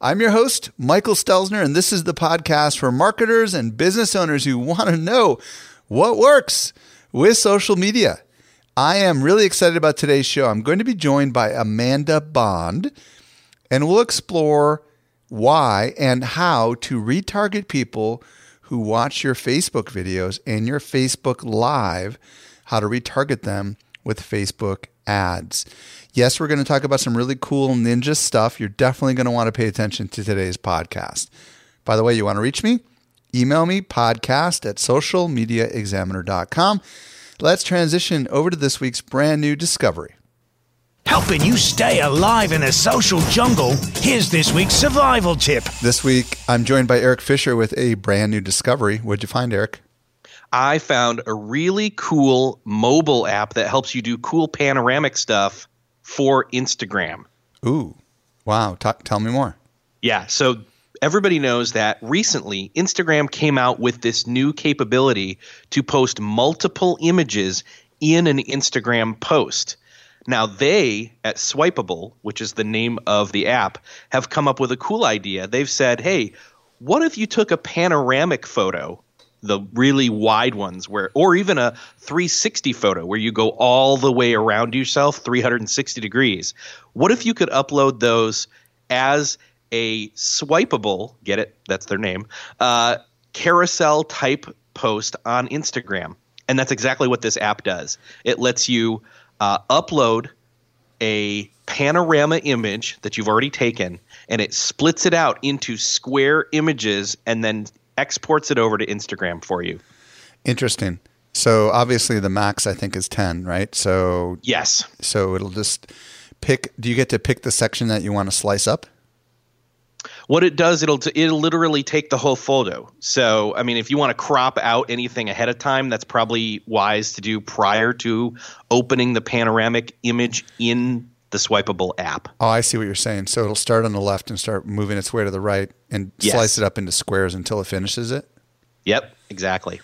I'm your host, Michael Stelzner, and this is the podcast for marketers and business owners who want to know what works with social media. I am really excited about today's show. I'm going to be joined by Amanda Bond, and we'll explore why and how to retarget people who watch your Facebook videos and your Facebook Live, how to retarget them with Facebook ads. Yes, we're going to talk about some really cool ninja stuff. You're definitely going to want to pay attention to today's podcast. By the way, you want to reach me? Email me podcast at socialmediaexaminer.com. Let's transition over to this week's brand new discovery. Helping you stay alive in the social jungle, here's this week's survival tip. This week, I'm joined by Erik Fisher with a brand new discovery. What'd you find, Erik? I found a really cool mobile app that helps you do cool panoramic stuff for Instagram. Ooh, wow. Talk, tell me more. Yeah. So everybody knows that recently Instagram came out with this new capability to post multiple images in an Instagram post. Now, they at Swipeable, which is the name of the app, have come up with a cool idea. They've said, hey, what if you took a panoramic photo, the really wide ones, where, or even a 360 photo where you go all the way around yourself 360 degrees? What if you could upload those as a swipeable, get it? That's their name, uh, carousel type post on Instagram. And that's exactly what this app does. It lets you uh, upload a panorama image that you've already taken and it splits it out into square images and then exports it over to Instagram for you. Interesting. So obviously the max I think is 10, right? So Yes. So it'll just pick do you get to pick the section that you want to slice up? What it does, it'll t- it'll literally take the whole photo. So, I mean, if you want to crop out anything ahead of time, that's probably wise to do prior to opening the panoramic image in the swipeable app. Oh, I see what you're saying. So it'll start on the left and start moving its way to the right and Yes. slice it up into squares until it finishes it. Yep, exactly.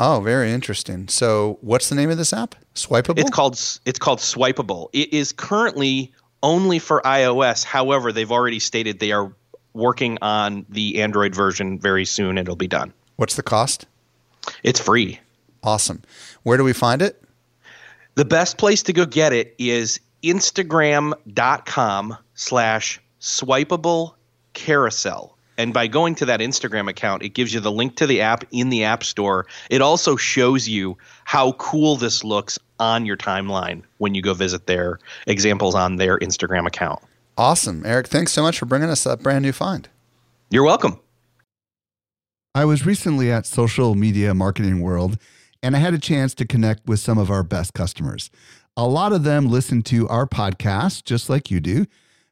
Oh, very interesting. So what's the name of this app? Swipeable? It's called it's called Swipeable. It is currently only for iOS. However, they've already stated they are working on the Android version very soon. It'll be done. What's the cost? It's free. Awesome. Where do we find it? The best place to go get it is Instagram.com slash swipeable carousel. And by going to that Instagram account, it gives you the link to the app in the App Store. It also shows you how cool this looks on your timeline when you go visit their examples on their Instagram account. Awesome. Erik, thanks so much for bringing us that brand new find. You're welcome. I was recently at Social Media Marketing World and I had a chance to connect with some of our best customers. A lot of them listen to our podcast just like you do.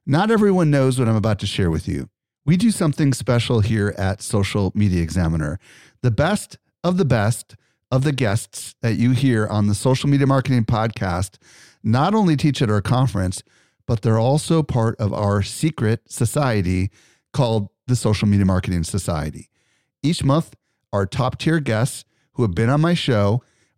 Not everyone knows what I'm about to share with you. We do something special here at Social Media Examiner. The best of the best of the guests that you hear on the Social Media Marketing Podcast not only teach at our conference, but they're also part of our secret society called the Social Media Marketing Society. Each month, our top tier guests who have been on my show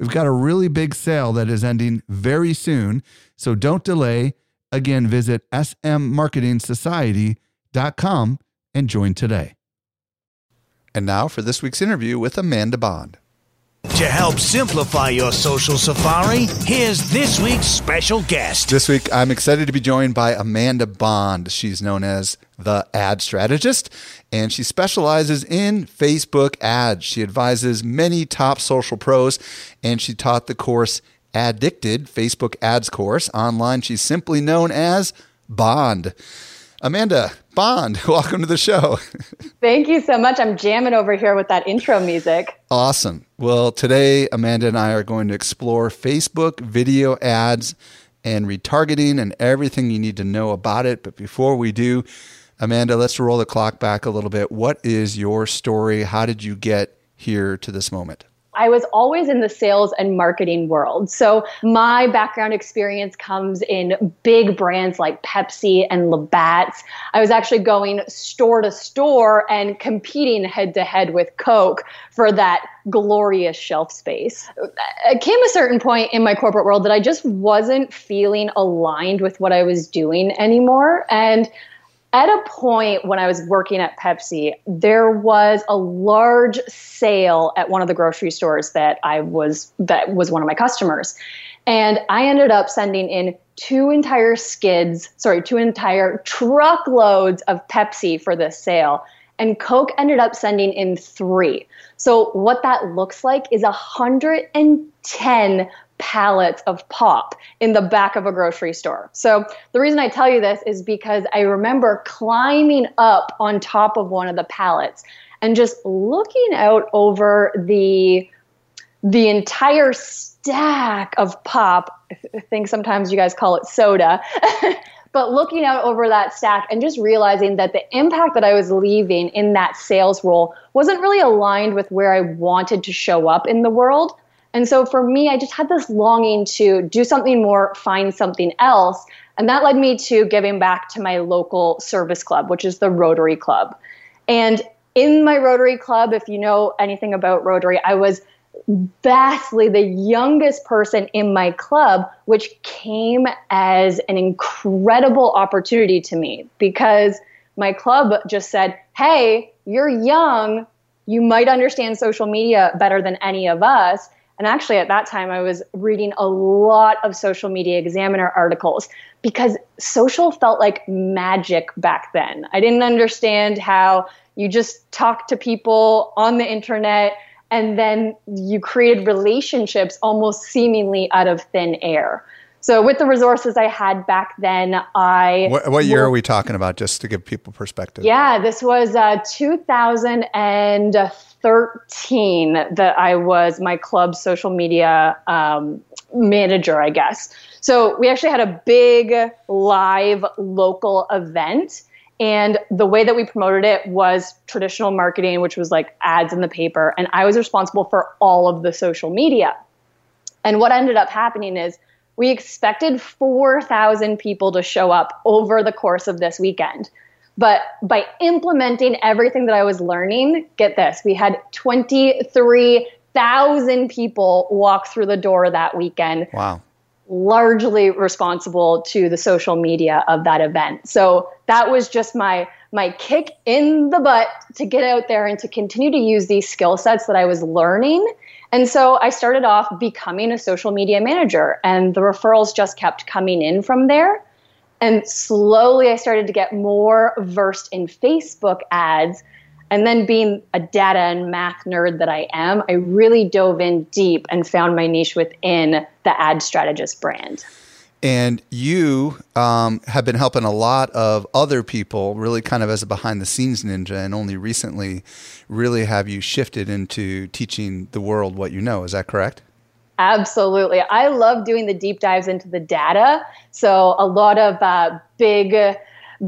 We've got a really big sale that is ending very soon. So don't delay. Again, visit smmarketingsociety.com and join today. And now for this week's interview with Amanda Bond. To help simplify your social safari, here's this week's special guest. This week, I'm excited to be joined by Amanda Bond. She's known as the ad strategist, and she specializes in Facebook ads. She advises many top social pros, and she taught the course Addicted Facebook Ads course online. She's simply known as Bond. Amanda Bond, welcome to the show. Thank you so much. I'm jamming over here with that intro music. Awesome. Well, today, Amanda and I are going to explore Facebook video ads and retargeting and everything you need to know about it. But before we do, Amanda, let's roll the clock back a little bit. What is your story? How did you get here to this moment? I was always in the sales and marketing world. So my background experience comes in big brands like Pepsi and Labatt's. I was actually going store to store and competing head to head with Coke for that glorious shelf space. It came a certain point in my corporate world that I just wasn't feeling aligned with what I was doing anymore. And at a point when I was working at Pepsi, there was a large sale at one of the grocery stores that I was that was one of my customers. And I ended up sending in two entire skids, sorry, two entire truckloads of Pepsi for this sale. And Coke ended up sending in three. So what that looks like is 110 pallets of pop in the back of a grocery store. So the reason I tell you this is because I remember climbing up on top of one of the pallets and just looking out over the the entire stack of pop. I think sometimes you guys call it soda. but looking out over that stack and just realizing that the impact that I was leaving in that sales role wasn't really aligned with where I wanted to show up in the world. And so for me, I just had this longing to do something more, find something else. And that led me to giving back to my local service club, which is the Rotary Club. And in my Rotary Club, if you know anything about Rotary, I was vastly the youngest person in my club, which came as an incredible opportunity to me because my club just said, Hey, you're young. You might understand social media better than any of us. And actually, at that time, I was reading a lot of social media examiner articles because social felt like magic back then. I didn't understand how you just talk to people on the internet and then you created relationships almost seemingly out of thin air. So, with the resources I had back then, I. What, what year are we talking about, just to give people perspective? Yeah, this was uh, 2013 that I was my club's social media um, manager, I guess. So, we actually had a big live local event. And the way that we promoted it was traditional marketing, which was like ads in the paper. And I was responsible for all of the social media. And what ended up happening is, we expected 4,000 people to show up over the course of this weekend. But by implementing everything that I was learning, get this, we had 23,000 people walk through the door that weekend. Wow. Largely responsible to the social media of that event. So that was just my my kick in the butt to get out there and to continue to use these skill sets that I was learning and so I started off becoming a social media manager, and the referrals just kept coming in from there. And slowly I started to get more versed in Facebook ads. And then, being a data and math nerd that I am, I really dove in deep and found my niche within the ad strategist brand. And you um, have been helping a lot of other people, really kind of as a behind the scenes ninja, and only recently really have you shifted into teaching the world what you know. Is that correct? Absolutely. I love doing the deep dives into the data. So, a lot of uh, big,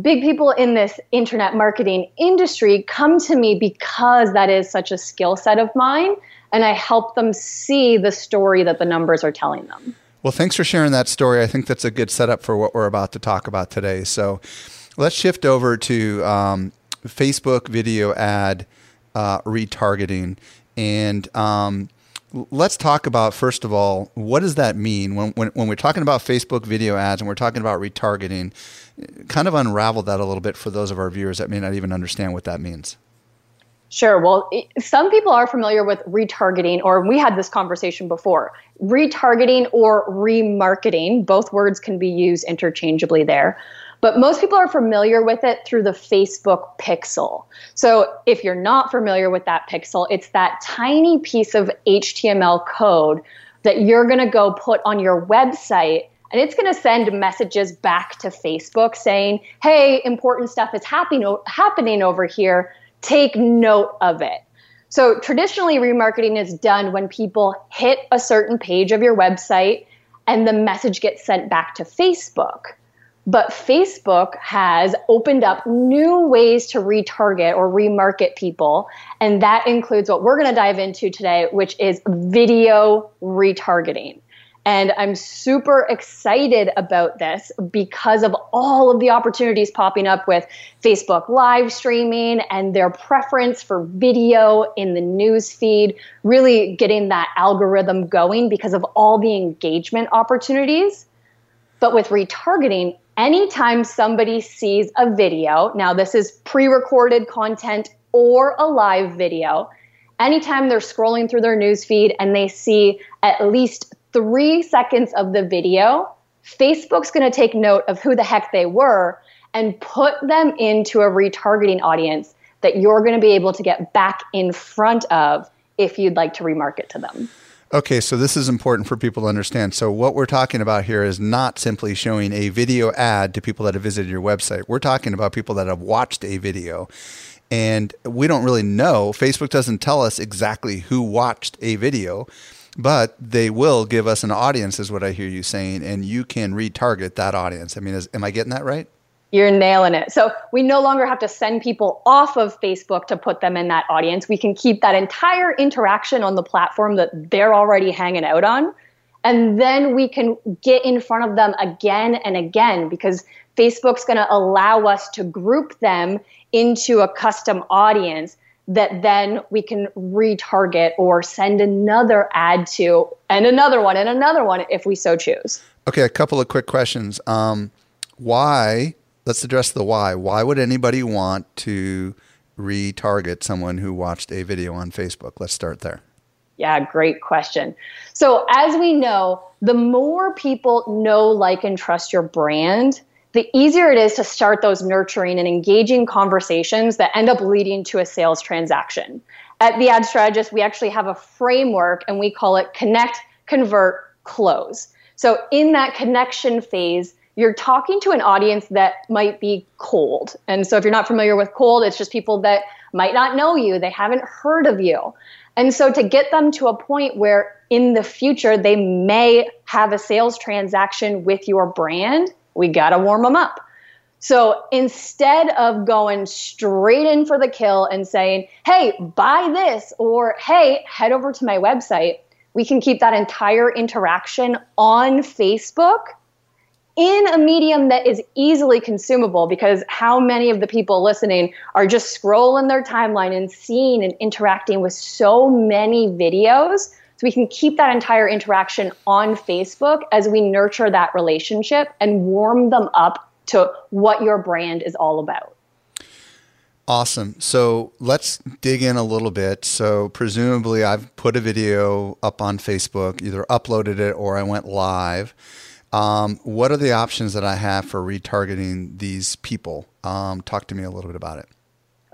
big people in this internet marketing industry come to me because that is such a skill set of mine. And I help them see the story that the numbers are telling them. Well, thanks for sharing that story. I think that's a good setup for what we're about to talk about today. So let's shift over to um, Facebook video ad uh, retargeting. And um, let's talk about first of all, what does that mean when, when when we're talking about Facebook video ads and we're talking about retargeting? Kind of unravel that a little bit for those of our viewers that may not even understand what that means. Sure. Well, some people are familiar with retargeting, or we had this conversation before. Retargeting or remarketing, both words can be used interchangeably there. But most people are familiar with it through the Facebook pixel. So if you're not familiar with that pixel, it's that tiny piece of HTML code that you're going to go put on your website and it's going to send messages back to Facebook saying, "Hey, important stuff is happening happening over here take note of it. So traditionally, remarketing is done when people hit a certain page of your website and the message gets sent back to Facebook. But Facebook has opened up new ways to retarget or remarket people. And that includes what we're going to dive into today, which is video retargeting. And I'm super excited about this because of all of the opportunities popping up with Facebook live streaming and their preference for video in the news feed, really getting that algorithm going because of all the engagement opportunities. But with retargeting, anytime somebody sees a video, now this is pre recorded content or a live video, anytime they're scrolling through their news feed and they see at least three seconds of the video, Facebook's going to take note of who the heck they were and put them into a retargeting audience that you're going to be able to get back in front of if you'd like to remarket to them. Okay, so this is important for people to understand. So, what we're talking about here is not simply showing a video ad to people that have visited your website. We're talking about people that have watched a video. And we don't really know. Facebook doesn't tell us exactly who watched a video but they will give us an audience is what i hear you saying and you can retarget that audience i mean is, am i getting that right you're nailing it so we no longer have to send people off of facebook to put them in that audience we can keep that entire interaction on the platform that they're already hanging out on and then we can get in front of them again and again because facebook's going to allow us to group them into a custom audience that then we can retarget or send another ad to and another one and another one if we so choose. Okay, a couple of quick questions. Um, why? Let's address the why. Why would anybody want to retarget someone who watched a video on Facebook? Let's start there. Yeah, great question. So, as we know, the more people know, like, and trust your brand, the easier it is to start those nurturing and engaging conversations that end up leading to a sales transaction. At the Ad Strategist, we actually have a framework and we call it connect, convert, close. So, in that connection phase, you're talking to an audience that might be cold. And so, if you're not familiar with cold, it's just people that might not know you, they haven't heard of you. And so, to get them to a point where in the future they may have a sales transaction with your brand, we got to warm them up. So instead of going straight in for the kill and saying, hey, buy this, or hey, head over to my website, we can keep that entire interaction on Facebook in a medium that is easily consumable because how many of the people listening are just scrolling their timeline and seeing and interacting with so many videos so we can keep that entire interaction on Facebook as we nurture that relationship and warm them up to what your brand is all about. Awesome. So let's dig in a little bit. So, presumably, I've put a video up on Facebook, either uploaded it or I went live. Um, what are the options that I have for retargeting these people? Um, talk to me a little bit about it.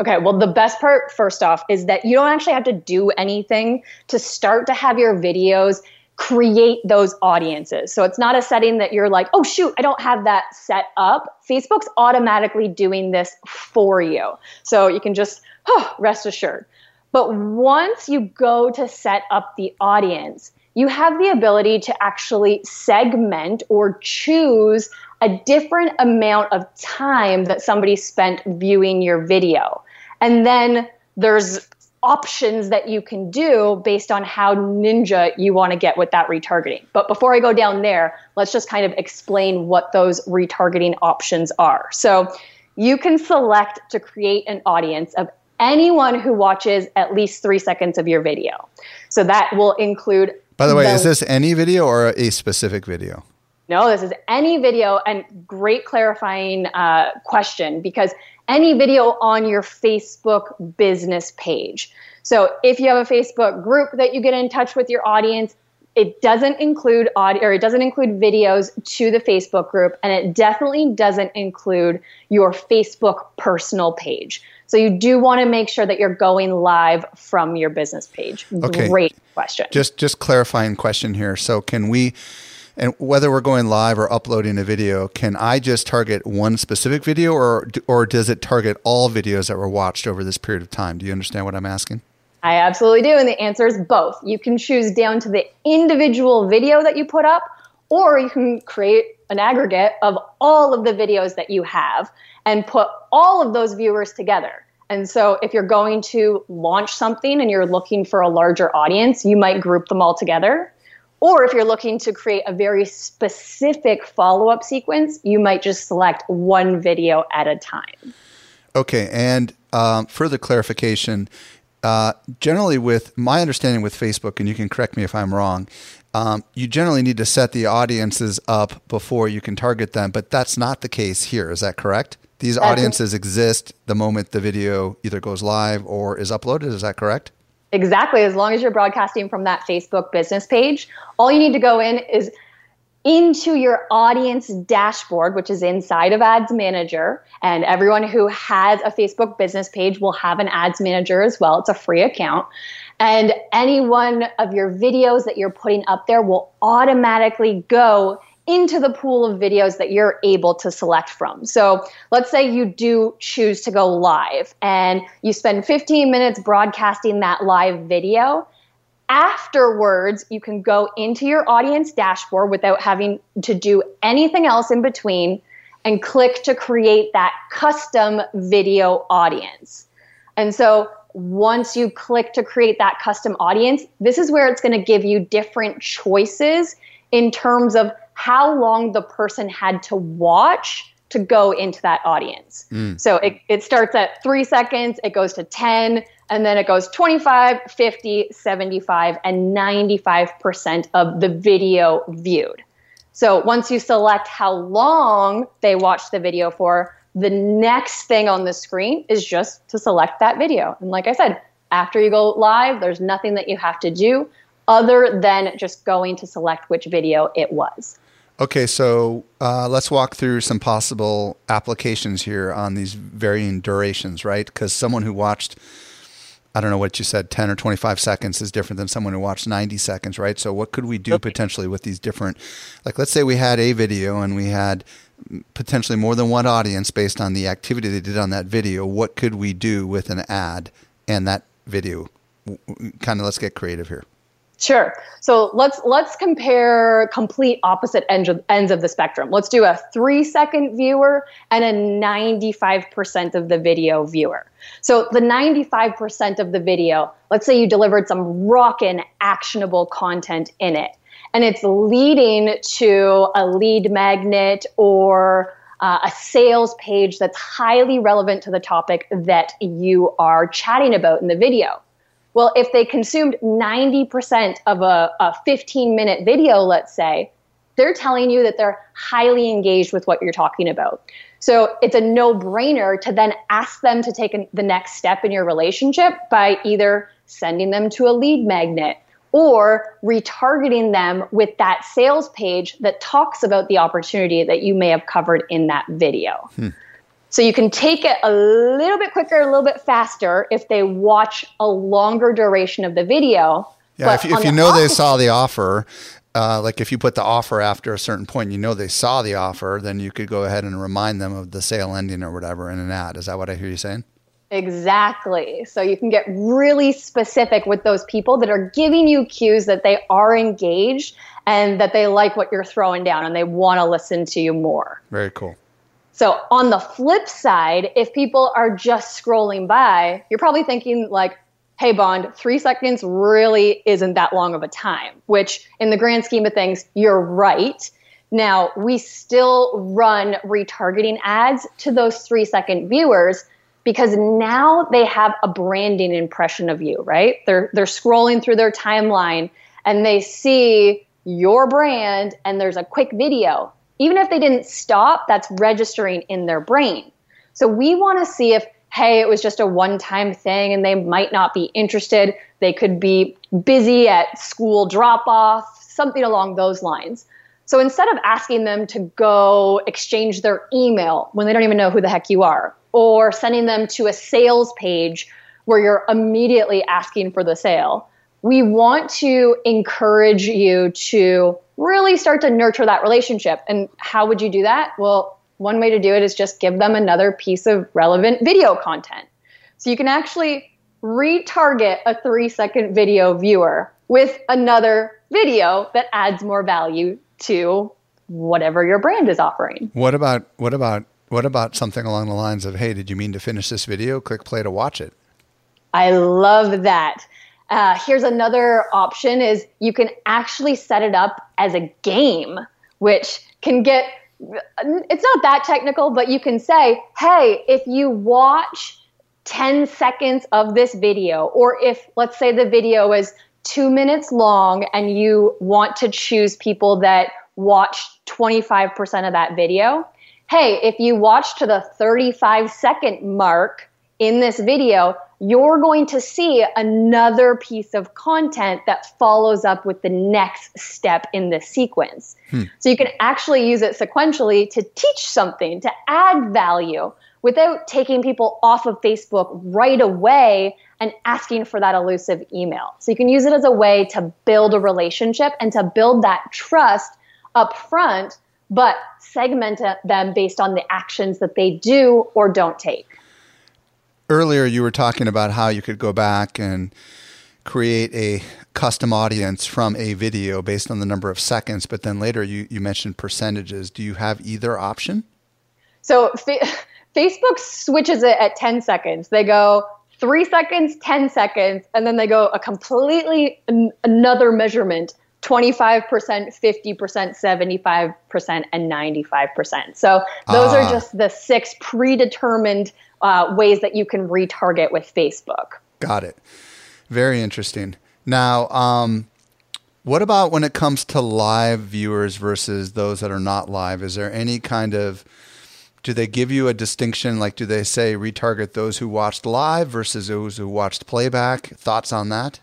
Okay, well, the best part, first off, is that you don't actually have to do anything to start to have your videos create those audiences. So it's not a setting that you're like, oh, shoot, I don't have that set up. Facebook's automatically doing this for you. So you can just oh, rest assured. But once you go to set up the audience, you have the ability to actually segment or choose a different amount of time that somebody spent viewing your video. And then there's options that you can do based on how ninja you want to get with that retargeting. But before I go down there, let's just kind of explain what those retargeting options are. So you can select to create an audience of anyone who watches at least three seconds of your video. So that will include. By the way, the, is this any video or a specific video? No, this is any video, and great clarifying uh, question because any video on your Facebook business page. So if you have a Facebook group that you get in touch with your audience, it doesn't include audio or it doesn't include videos to the Facebook group, and it definitely doesn't include your Facebook personal page. So you do want to make sure that you're going live from your business page. Okay. Great question. Just just clarifying question here. So can we and whether we're going live or uploading a video, can I just target one specific video or or does it target all videos that were watched over this period of time? Do you understand what I'm asking? I absolutely do. And the answer is both. You can choose down to the individual video that you put up, or you can create an aggregate of all of the videos that you have and put all of those viewers together. And so if you're going to launch something and you're looking for a larger audience, you might group them all together. Or if you're looking to create a very specific follow up sequence, you might just select one video at a time. Okay. And um, further clarification uh, generally, with my understanding with Facebook, and you can correct me if I'm wrong, um, you generally need to set the audiences up before you can target them, but that's not the case here. Is that correct? These audiences exist the moment the video either goes live or is uploaded. Is that correct? Exactly. As long as you're broadcasting from that Facebook business page, all you need to go in is into your audience dashboard, which is inside of Ads Manager. And everyone who has a Facebook business page will have an Ads Manager as well. It's a free account. And any one of your videos that you're putting up there will automatically go into the pool of videos that you're able to select from. So let's say you do choose to go live and you spend 15 minutes broadcasting that live video Afterwards, you can go into your audience dashboard without having to do anything else in between and click to create that custom video audience. And so once you click to create that custom audience, this is where it's going to give you different choices in terms of how long the person had to watch to go into that audience. Mm. So it, it starts at three seconds, it goes to 10, and then it goes 25, 50, 75, and 95% of the video viewed. So once you select how long they watch the video for, the next thing on the screen is just to select that video. And like I said, after you go live, there's nothing that you have to do other than just going to select which video it was. Okay, so uh, let's walk through some possible applications here on these varying durations, right? Because someone who watched I don't know what you said, 10 or 25 seconds is different than someone who watched 90 seconds, right? So, what could we do potentially with these different, like, let's say we had a video and we had potentially more than one audience based on the activity they did on that video. What could we do with an ad and that video? Kind of let's get creative here. Sure. So let's let's compare complete opposite ends of, ends of the spectrum. Let's do a three second viewer and a 95% of the video viewer. So the 95% of the video, let's say you delivered some rockin' actionable content in it, and it's leading to a lead magnet or uh, a sales page that's highly relevant to the topic that you are chatting about in the video. Well, if they consumed 90% of a, a 15 minute video, let's say, they're telling you that they're highly engaged with what you're talking about. So it's a no brainer to then ask them to take the next step in your relationship by either sending them to a lead magnet or retargeting them with that sales page that talks about the opportunity that you may have covered in that video. Hmm. So you can take it a little bit quicker, a little bit faster if they watch a longer duration of the video. Yeah, if, if you know they saw the offer, uh, like if you put the offer after a certain point, you know they saw the offer, then you could go ahead and remind them of the sale ending or whatever in an ad. Is that what I hear you saying? Exactly. So you can get really specific with those people that are giving you cues that they are engaged and that they like what you're throwing down and they want to listen to you more. Very cool. So on the flip side, if people are just scrolling by, you're probably thinking like, hey Bond, three seconds really isn't that long of a time, which in the grand scheme of things, you're right. Now, we still run retargeting ads to those three second viewers because now they have a branding impression of you, right? They're they're scrolling through their timeline and they see your brand and there's a quick video. Even if they didn't stop, that's registering in their brain. So we want to see if hey, it was just a one-time thing and they might not be interested. They could be busy at school drop-off, something along those lines. So instead of asking them to go exchange their email when they don't even know who the heck you are, or sending them to a sales page where you're immediately asking for the sale, we want to encourage you to really start to nurture that relationship. And how would you do that? Well, one way to do it is just give them another piece of relevant video content. So you can actually retarget a three second video viewer with another video that adds more value to whatever your brand is offering. What about what about what about something along the lines of, "Hey, did you mean to finish this video? Click play to watch it." I love that. Uh, here's another option: is you can actually set it up as a game, which can get. It's not that technical, but you can say, "Hey, if you watch 10 seconds of this video, or if let's say the video is two minutes long and you want to choose people that watch 25% of that video, hey, if you watch to the 35 second mark in this video, you're going to see another piece of content that follows up with the next step in the sequence. Hmm. So you can actually use it sequentially to teach something, to add value without taking people off of Facebook right away and asking for that elusive email. So you can use it as a way to build a relationship and to build that trust up front, but segment them based on the actions that they do or don't take. Earlier, you were talking about how you could go back and create a custom audience from a video based on the number of seconds, but then later you, you mentioned percentages. Do you have either option? So, Facebook switches it at 10 seconds. They go three seconds, 10 seconds, and then they go a completely an- another measurement 25%, 50%, 75%, and 95%. So those ah. are just the six predetermined uh, ways that you can retarget with Facebook. Got it. Very interesting. Now, um, what about when it comes to live viewers versus those that are not live? Is there any kind of do they give you a distinction? Like, do they say retarget those who watched live versus those who watched playback? Thoughts on that?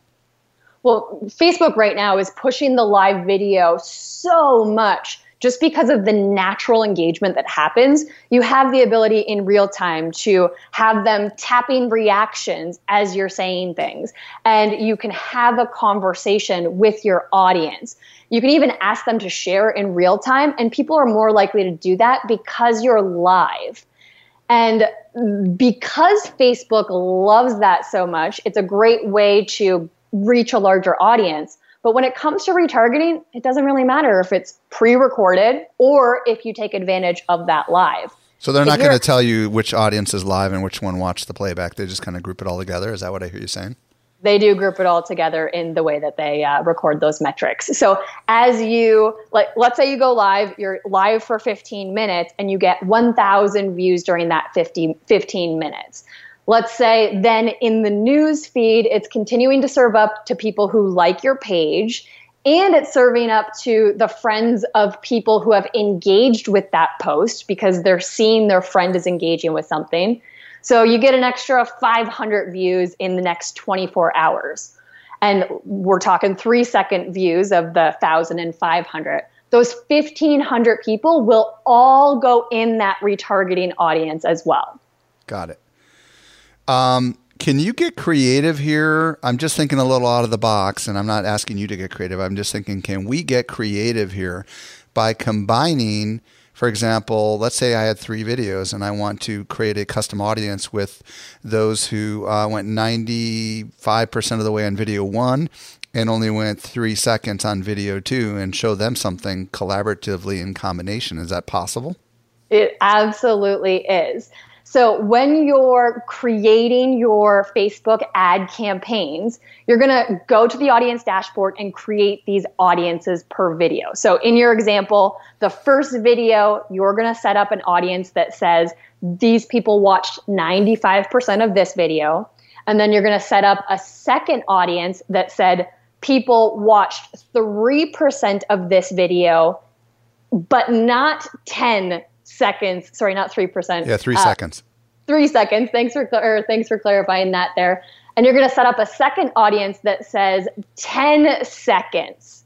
Well, Facebook right now is pushing the live video so much just because of the natural engagement that happens, you have the ability in real time to have them tapping reactions as you're saying things. And you can have a conversation with your audience. You can even ask them to share in real time, and people are more likely to do that because you're live. And because Facebook loves that so much, it's a great way to reach a larger audience. But when it comes to retargeting, it doesn't really matter if it's pre recorded or if you take advantage of that live. So they're not going to tell you which audience is live and which one watched the playback. They just kind of group it all together. Is that what I hear you saying? They do group it all together in the way that they uh, record those metrics. So as you like, let's say you go live, you're live for 15 minutes, and you get 1,000 views during that 50, 15 minutes. Let's say then in the news feed, it's continuing to serve up to people who like your page and it's serving up to the friends of people who have engaged with that post because they're seeing their friend is engaging with something. So you get an extra 500 views in the next 24 hours. And we're talking three second views of the 1,500. Those 1,500 people will all go in that retargeting audience as well. Got it. Um, can you get creative here? I'm just thinking a little out of the box, and I'm not asking you to get creative. I'm just thinking, can we get creative here by combining, for example, let's say I had three videos and I want to create a custom audience with those who uh, went 95% of the way on video one and only went three seconds on video two and show them something collaboratively in combination. Is that possible? It absolutely is. So when you're creating your Facebook ad campaigns, you're going to go to the audience dashboard and create these audiences per video. So in your example, the first video, you're going to set up an audience that says these people watched 95% of this video. And then you're going to set up a second audience that said people watched 3% of this video, but not 10 seconds. Sorry, not 3%. Yeah, three uh, seconds. Three seconds. Thanks for, or thanks for clarifying that there. And you're going to set up a second audience that says 10 seconds.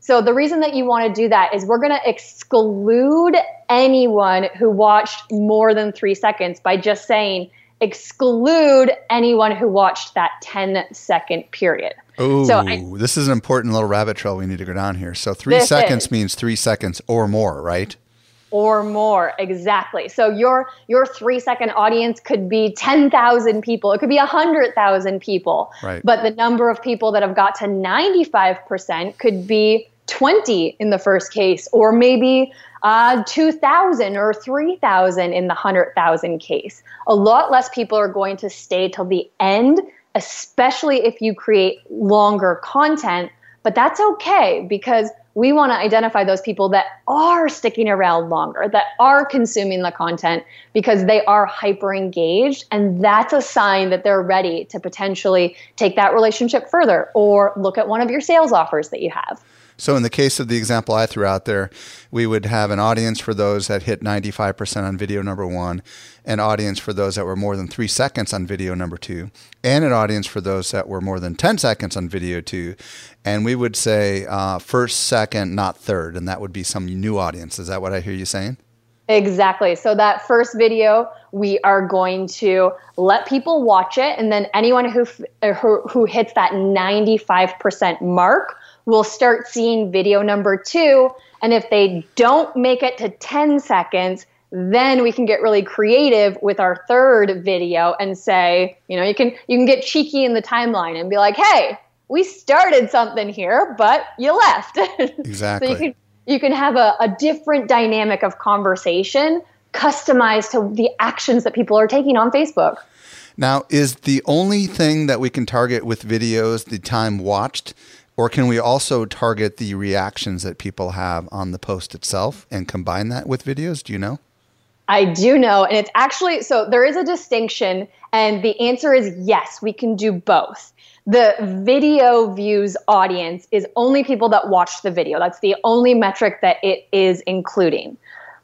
So the reason that you want to do that is we're going to exclude anyone who watched more than three seconds by just saying exclude anyone who watched that 10 second period. Oh, so this is an important little rabbit trail we need to go down here. So three seconds is. means three seconds or more, right? Or more, exactly. So your your three second audience could be ten thousand people. It could be hundred thousand people. Right. But the number of people that have got to ninety five percent could be 20 in the first case, or maybe uh, 2,000 or 3,000 in the 100,000 case. A lot less people are going to stay till the end, especially if you create longer content. But that's okay because we want to identify those people that are sticking around longer, that are consuming the content because they are hyper engaged. And that's a sign that they're ready to potentially take that relationship further or look at one of your sales offers that you have. So, in the case of the example I threw out there, we would have an audience for those that hit 95% on video number one, an audience for those that were more than three seconds on video number two, and an audience for those that were more than 10 seconds on video two. And we would say uh, first, second, not third. And that would be some new audience. Is that what I hear you saying? Exactly. So that first video, we are going to let people watch it, and then anyone who who, who hits that 95% mark, we'll start seeing video number two. And if they don't make it to 10 seconds, then we can get really creative with our third video and say, you know, you can you can get cheeky in the timeline and be like, hey, we started something here, but you left. Exactly. so you can you can have a, a different dynamic of conversation customized to the actions that people are taking on Facebook. Now, is the only thing that we can target with videos the time watched? Or can we also target the reactions that people have on the post itself and combine that with videos? Do you know? I do know. And it's actually so there is a distinction, and the answer is yes, we can do both. The video views audience is only people that watch the video. That's the only metric that it is including.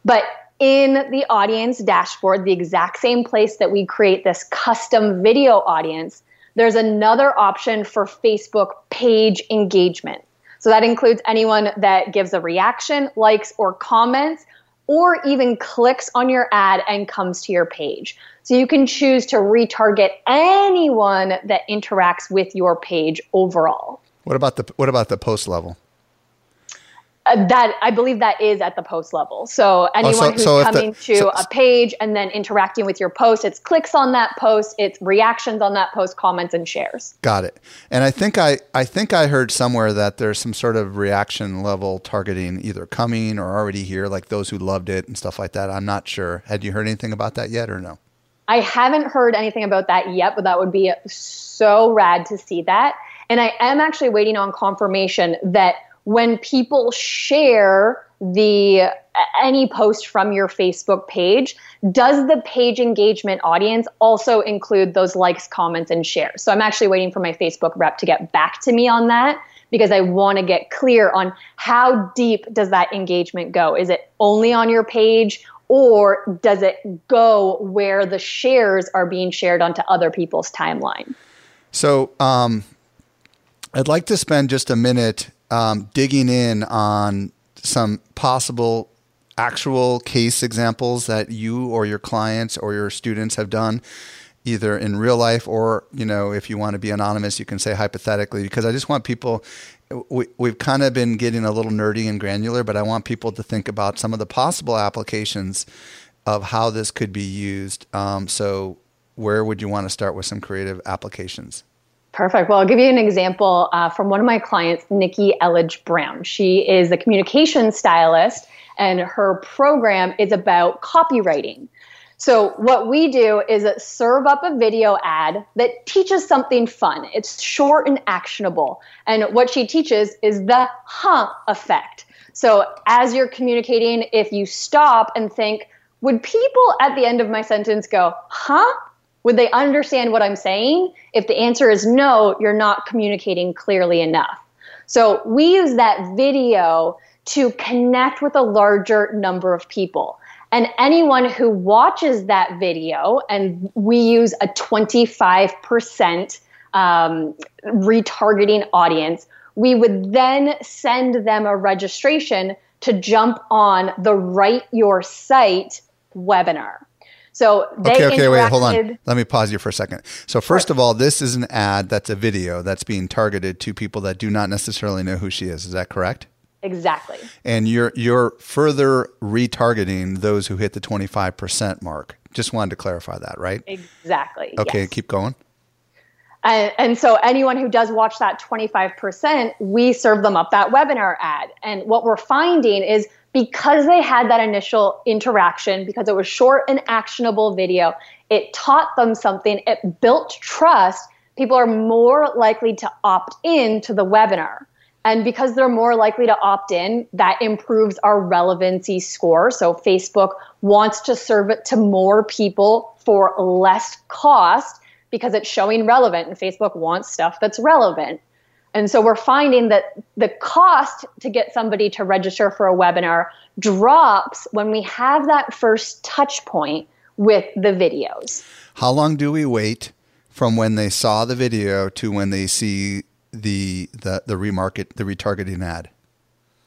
But in the audience dashboard, the exact same place that we create this custom video audience, there's another option for Facebook page engagement. So that includes anyone that gives a reaction, likes, or comments, or even clicks on your ad and comes to your page. So you can choose to retarget anyone that interacts with your page overall. What about the what about the post level? Uh, that I believe that is at the post level. So anyone oh, so, who's so coming the, to so, a page and then interacting with your post, it's clicks on that post, it's reactions on that post, comments and shares. Got it. And I think I I think I heard somewhere that there's some sort of reaction level targeting either coming or already here, like those who loved it and stuff like that. I'm not sure. Had you heard anything about that yet or no? I haven't heard anything about that yet, but that would be so rad to see that. And I am actually waiting on confirmation that when people share the any post from your Facebook page, does the page engagement audience also include those likes, comments, and shares? So I'm actually waiting for my Facebook rep to get back to me on that because I want to get clear on how deep does that engagement go? Is it only on your page or does it go where the shares are being shared onto other people's timeline? So um, I'd like to spend just a minute um, digging in on some possible actual case examples that you or your clients or your students have done either in real life or you know if you want to be anonymous you can say hypothetically because i just want people we, we've kind of been getting a little nerdy and granular but i want people to think about some of the possible applications of how this could be used. Um, so where would you want to start with some creative applications Perfect. Well, I'll give you an example uh, from one of my clients, Nikki Elledge Brown. She is a communication stylist, and her program is about copywriting. So, what we do is serve up a video ad that teaches something fun. It's short and actionable. And what she teaches is the huh effect. So, as you're communicating, if you stop and think, would people at the end of my sentence go, huh? Would they understand what I'm saying? If the answer is no, you're not communicating clearly enough. So we use that video to connect with a larger number of people. And anyone who watches that video, and we use a 25% um, retargeting audience, we would then send them a registration to jump on the Write Your Site webinar. So they okay, okay, wait, hold on. Let me pause you for a second. So first of all, this is an ad that's a video that's being targeted to people that do not necessarily know who she is. Is that correct? Exactly. And you're you're further retargeting those who hit the 25% mark. Just wanted to clarify that, right? Exactly. Okay, yes. keep going. And, and, so anyone who does watch that 25%, we serve them up that webinar ad. And what we're finding is because they had that initial interaction, because it was short and actionable video, it taught them something, it built trust. People are more likely to opt in to the webinar. And because they're more likely to opt in, that improves our relevancy score. So Facebook wants to serve it to more people for less cost because it's showing relevant, and Facebook wants stuff that's relevant. And so we're finding that the cost to get somebody to register for a webinar drops when we have that first touch point with the videos. How long do we wait from when they saw the video to when they see the the the remarket the retargeting ad?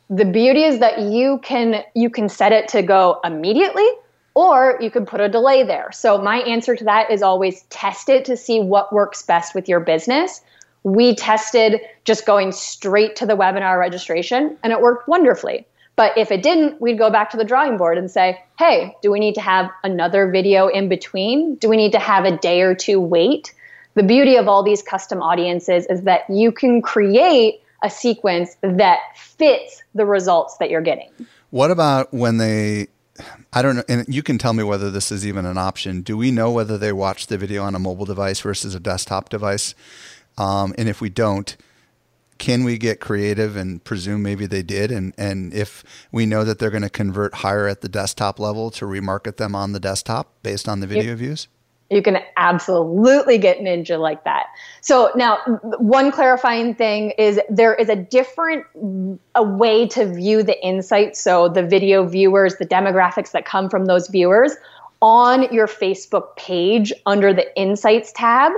The beauty is that you can you can set it to go immediately or you can put a delay there. So my answer to that is always test it to see what works best with your business we tested just going straight to the webinar registration and it worked wonderfully. But if it didn't, we'd go back to the drawing board and say, hey, do we need to have another video in between? Do we need to have a day or two wait? The beauty of all these custom audiences is that you can create a sequence that fits the results that you're getting. What about when they I don't know, and you can tell me whether this is even an option. Do we know whether they watch the video on a mobile device versus a desktop device? Um, and if we don't, can we get creative and presume maybe they did? And, and if we know that they're going to convert higher at the desktop level to remarket them on the desktop based on the video views? You can absolutely get Ninja like that. So now, one clarifying thing is there is a different a way to view the insights. So the video viewers, the demographics that come from those viewers on your Facebook page under the Insights tab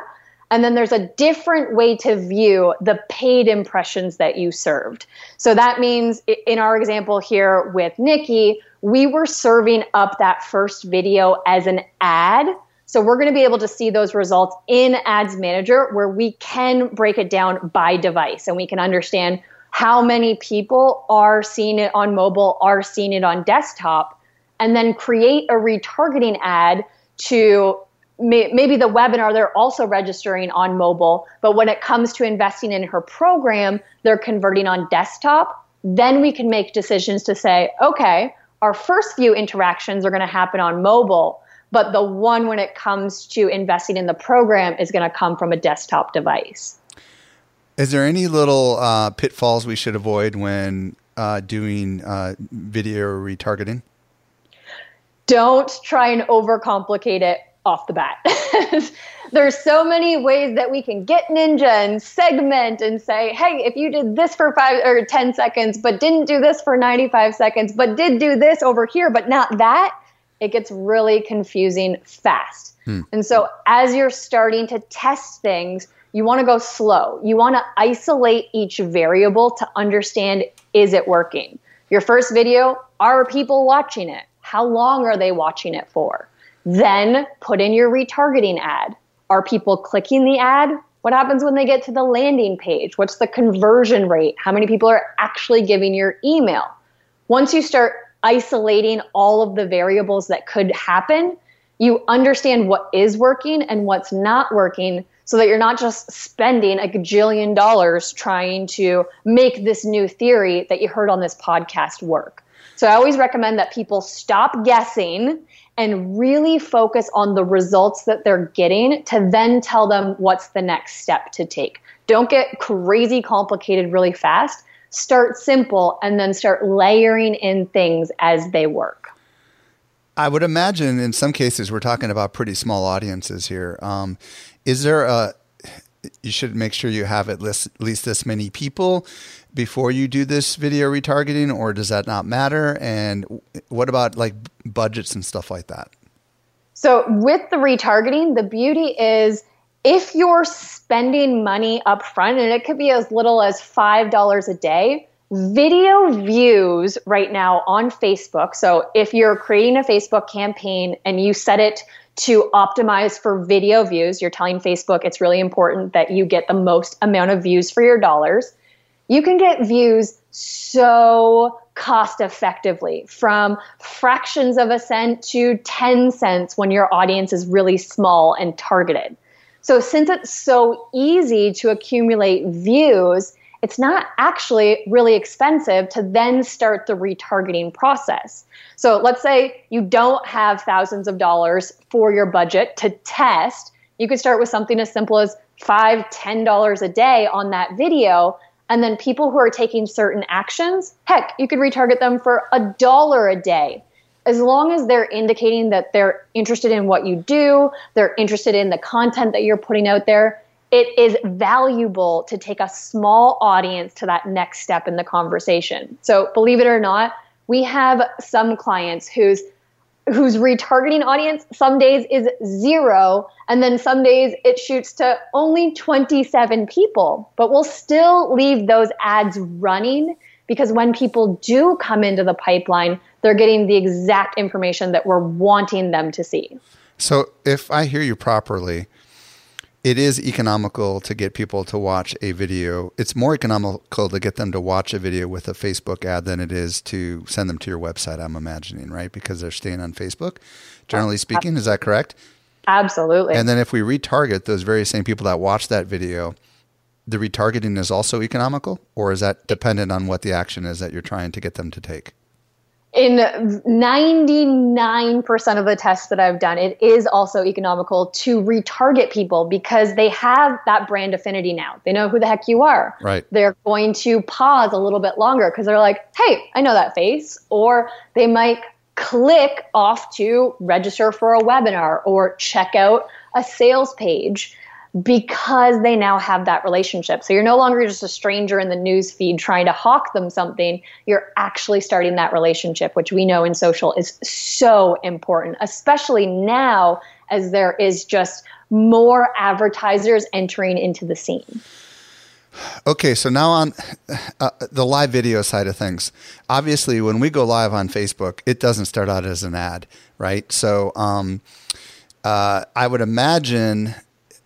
and then there's a different way to view the paid impressions that you served. So that means in our example here with Nikki, we were serving up that first video as an ad. So we're going to be able to see those results in Ads Manager where we can break it down by device and we can understand how many people are seeing it on mobile, are seeing it on desktop, and then create a retargeting ad to may, maybe the webinar they're also registering on mobile but when it comes to investing in her program they're converting on desktop. Then we can make decisions to say okay our first few interactions are going to happen on mobile but the one when it comes to investing in the program is going to come from a desktop device. Is there any little uh, pitfalls we should avoid when uh, doing uh, video retargeting? Don't try and overcomplicate it off the bat. There's so many ways that we can get ninja and segment and say, hey, if you did this for five or 10 seconds, but didn't do this for 95 seconds, but did do this over here, but not that, it gets really confusing fast. Hmm. And so as you're starting to test things, you want to go slow. You want to isolate each variable to understand is it working? Your first video, are people watching it? How long are they watching it for? Then put in your retargeting ad. Are people clicking the ad? What happens when they get to the landing page? What's the conversion rate? How many people are actually giving your email? Once you start isolating all of the variables that could happen, you understand what is working and what's not working so that you're not just spending a gajillion dollars trying to make this new theory that you heard on this podcast work. So I always recommend that people stop guessing and really focus on the results that they're getting to then tell them what's the next step to take. Don't get crazy complicated really fast. Start simple and then start layering in things as they work. I would imagine in some cases we're talking about pretty small audiences here. Um, is there a you should make sure you have at least, at least this many people before you do this video retargeting, or does that not matter? And what about like budgets and stuff like that? So, with the retargeting, the beauty is if you're spending money up front, and it could be as little as $5 a day, video views right now on Facebook. So, if you're creating a Facebook campaign and you set it to optimize for video views, you're telling Facebook it's really important that you get the most amount of views for your dollars. You can get views so cost effectively from fractions of a cent to 10 cents when your audience is really small and targeted. So, since it's so easy to accumulate views, it's not actually really expensive to then start the retargeting process. So let's say you don't have thousands of dollars for your budget to test. You could start with something as simple as five, ten dollars a day on that video. And then people who are taking certain actions, heck, you could retarget them for a dollar a day. As long as they're indicating that they're interested in what you do, they're interested in the content that you're putting out there, it is valuable to take a small audience to that next step in the conversation. So, believe it or not, we have some clients whose whose retargeting audience some days is zero and then some days it shoots to only 27 people but we'll still leave those ads running because when people do come into the pipeline they're getting the exact information that we're wanting them to see so if i hear you properly it is economical to get people to watch a video. It's more economical to get them to watch a video with a Facebook ad than it is to send them to your website, I'm imagining, right? Because they're staying on Facebook, generally speaking. Is that correct? Absolutely. And then if we retarget those very same people that watch that video, the retargeting is also economical, or is that dependent on what the action is that you're trying to get them to take? In 99% of the tests that I've done, it is also economical to retarget people because they have that brand affinity now. They know who the heck you are. Right. They're going to pause a little bit longer because they're like, hey, I know that face. Or they might click off to register for a webinar or check out a sales page because they now have that relationship. So you're no longer just a stranger in the news feed trying to hawk them something. You're actually starting that relationship, which we know in social is so important, especially now as there is just more advertisers entering into the scene. Okay, so now on uh, the live video side of things. Obviously, when we go live on Facebook, it doesn't start out as an ad, right? So um, uh, I would imagine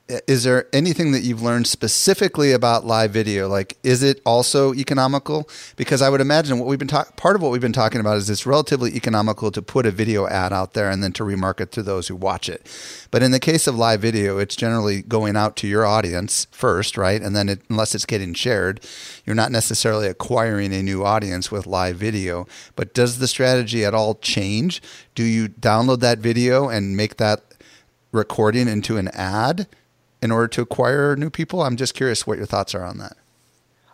is there anything that you've learned specifically about live video? Like is it also economical? Because i would imagine what we've been part of what we've been talking about is it's relatively economical to put a video ad out there and then to remarket to those who watch it. But in the case of live video it's generally going out to your audience first right? And then it, unless it's getting shared you're not necessarily acquiring a new audience with live video. But does the strategy at all change? Do you download that video and make that recording into an ad in order to acquire new people? I'm just curious what your thoughts are on that.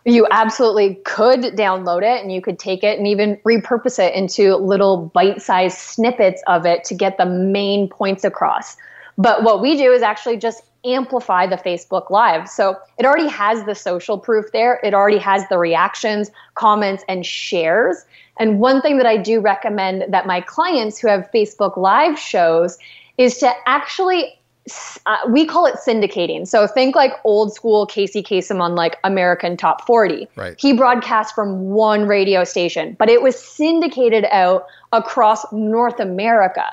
You absolutely could download it and you could take it and even repurpose it into little bite sized snippets of it to get the main points across. But what we do is actually just amplify the Facebook Live. So it already has the social proof there, it already has the reactions, comments, and shares. And one thing that I do recommend that my clients who have Facebook Live shows is to actually uh, we call it syndicating. So think like old school Casey Kasem on like American Top 40. Right. He broadcast from one radio station, but it was syndicated out across North America.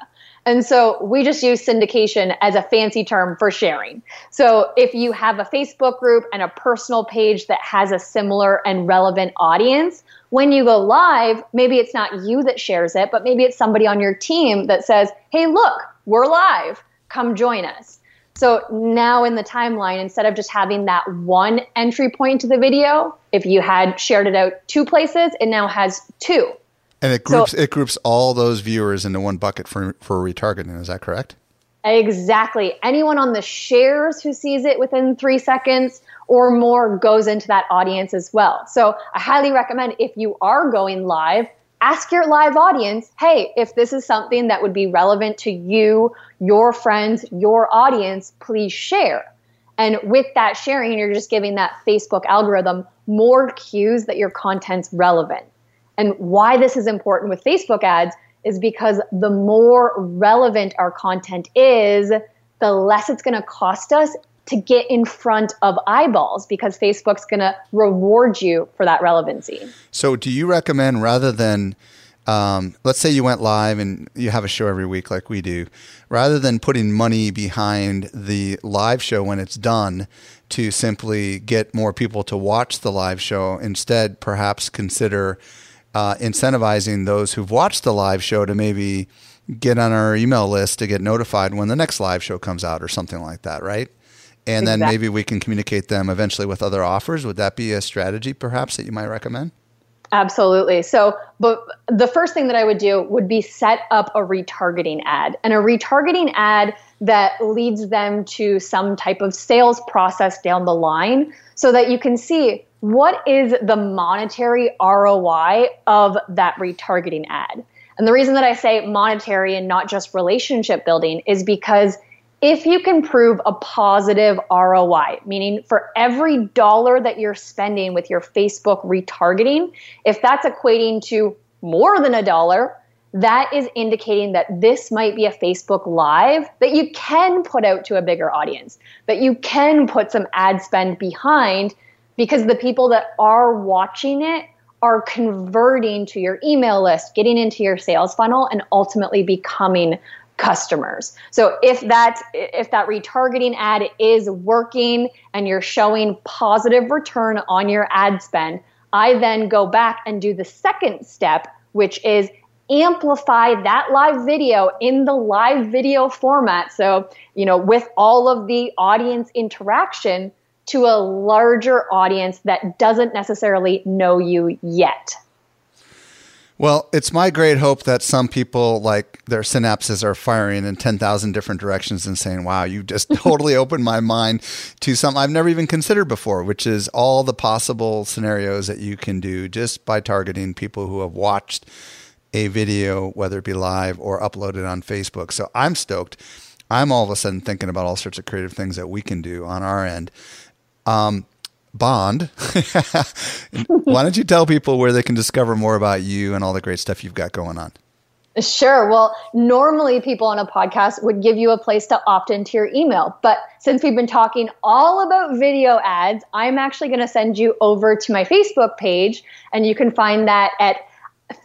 And so we just use syndication as a fancy term for sharing. So if you have a Facebook group and a personal page that has a similar and relevant audience, when you go live, maybe it's not you that shares it, but maybe it's somebody on your team that says, hey, look, we're live come join us. So now in the timeline, instead of just having that one entry point to the video, if you had shared it out two places, it now has two. And it groups so, it groups all those viewers into one bucket for for retargeting. Is that correct? Exactly. Anyone on the shares who sees it within three seconds or more goes into that audience as well. So I highly recommend if you are going live, ask your live audience, hey, if this is something that would be relevant to you, your friends, your audience, please share. And with that sharing, you're just giving that Facebook algorithm more cues that your content's relevant. And why this is important with Facebook ads is because the more relevant our content is, the less it's going to cost us to get in front of eyeballs because Facebook's going to reward you for that relevancy. So, do you recommend rather than um, let's say you went live and you have a show every week like we do, rather than putting money behind the live show when it's done to simply get more people to watch the live show, instead, perhaps consider uh, incentivizing those who've watched the live show to maybe get on our email list to get notified when the next live show comes out or something like that, right? And exactly. then maybe we can communicate them eventually with other offers. Would that be a strategy perhaps that you might recommend? Absolutely. So, but the first thing that I would do would be set up a retargeting ad and a retargeting ad that leads them to some type of sales process down the line so that you can see what is the monetary ROI of that retargeting ad. And the reason that I say monetary and not just relationship building is because if you can prove a positive ROI, meaning for every dollar that you're spending with your Facebook retargeting, if that's equating to more than a dollar, that is indicating that this might be a Facebook Live that you can put out to a bigger audience, that you can put some ad spend behind because the people that are watching it are converting to your email list, getting into your sales funnel, and ultimately becoming customers. So if that if that retargeting ad is working and you're showing positive return on your ad spend, I then go back and do the second step, which is amplify that live video in the live video format. So, you know, with all of the audience interaction to a larger audience that doesn't necessarily know you yet. Well, it's my great hope that some people like their synapses are firing in 10,000 different directions and saying, wow, you just totally opened my mind to something I've never even considered before, which is all the possible scenarios that you can do just by targeting people who have watched a video, whether it be live or uploaded on Facebook. So I'm stoked. I'm all of a sudden thinking about all sorts of creative things that we can do on our end. Um, Bond, why don't you tell people where they can discover more about you and all the great stuff you've got going on? Sure. Well, normally people on a podcast would give you a place to opt into your email. But since we've been talking all about video ads, I'm actually going to send you over to my Facebook page, and you can find that at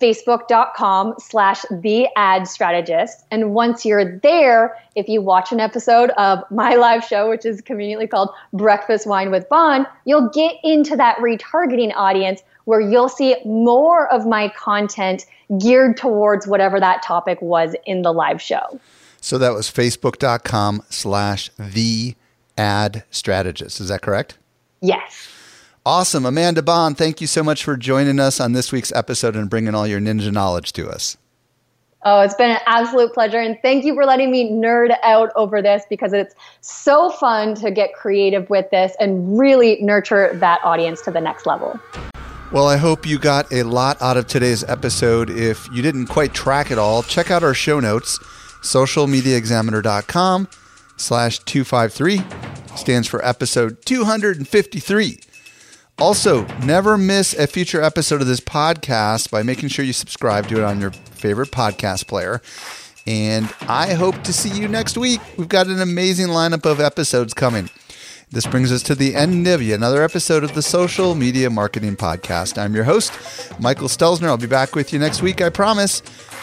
facebook.com slash the ad strategist. And once you're there, if you watch an episode of my live show, which is conveniently called Breakfast Wine with Bond, you'll get into that retargeting audience where you'll see more of my content geared towards whatever that topic was in the live show. So that was facebook.com slash the ad strategist. Is that correct? Yes. Awesome. Amanda Bond, thank you so much for joining us on this week's episode and bringing all your ninja knowledge to us. Oh, it's been an absolute pleasure. And thank you for letting me nerd out over this because it's so fun to get creative with this and really nurture that audience to the next level. Well, I hope you got a lot out of today's episode. If you didn't quite track it all, check out our show notes, socialmediaexaminer.com slash 253 stands for episode 253. Also, never miss a future episode of this podcast by making sure you subscribe to it on your favorite podcast player. And I hope to see you next week. We've got an amazing lineup of episodes coming. This brings us to the end of another episode of the Social Media Marketing Podcast. I'm your host, Michael Stelzner. I'll be back with you next week, I promise.